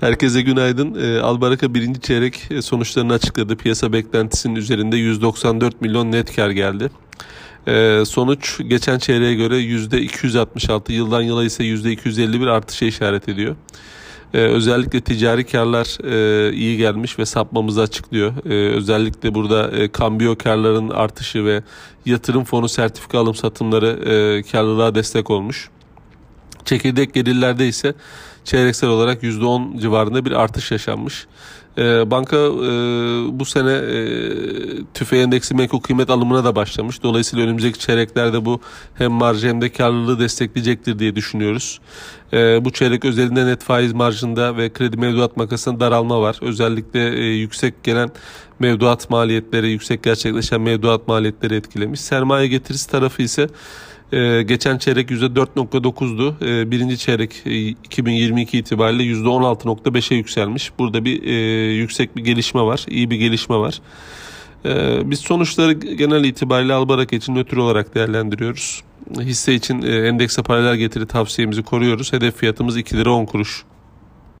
Herkese günaydın. E, Albaraka birinci çeyrek e, sonuçlarını açıkladı. Piyasa beklentisinin üzerinde 194 milyon net kar geldi. E, sonuç geçen çeyreğe göre %266, yıldan yıla ise %251 artışa işaret ediyor. Ee, özellikle ticari karlar e, iyi gelmiş ve sapmamızı açıklıyor. Ee, özellikle burada e, kambiyo karların artışı ve yatırım fonu sertifika alım satımları e, karlılığa destek olmuş. Çekirdek gelirlerde ise çeyreksel olarak %10 civarında bir artış yaşanmış. E, banka e, bu sene e, tüfe endeksi menkul kıymet alımına da başlamış. Dolayısıyla önümüzdeki çeyreklerde bu hem marjı hem de karlılığı destekleyecektir diye düşünüyoruz. E, bu çeyrek özelinde net faiz marjında ve kredi mevduat makasında daralma var. Özellikle e, yüksek gelen mevduat maliyetleri, yüksek gerçekleşen mevduat maliyetleri etkilemiş. Sermaye getirisi tarafı ise ee, geçen çeyrek %4.9'du. Ee, birinci çeyrek 2022 e, itibariyle %16.5'e yükselmiş. Burada bir e, yüksek bir gelişme var. iyi bir gelişme var. Ee, biz sonuçları genel itibariyle Albarak için nötr olarak değerlendiriyoruz. Hisse için e, endekse paralel getiri tavsiyemizi koruyoruz. Hedef fiyatımız 2 lira 10 kuruş.